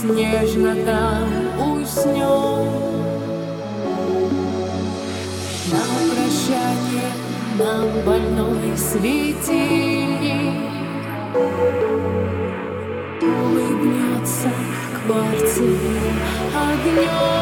Снежно там уснем На прощание нам больной светильник Улыбнется квартире огнем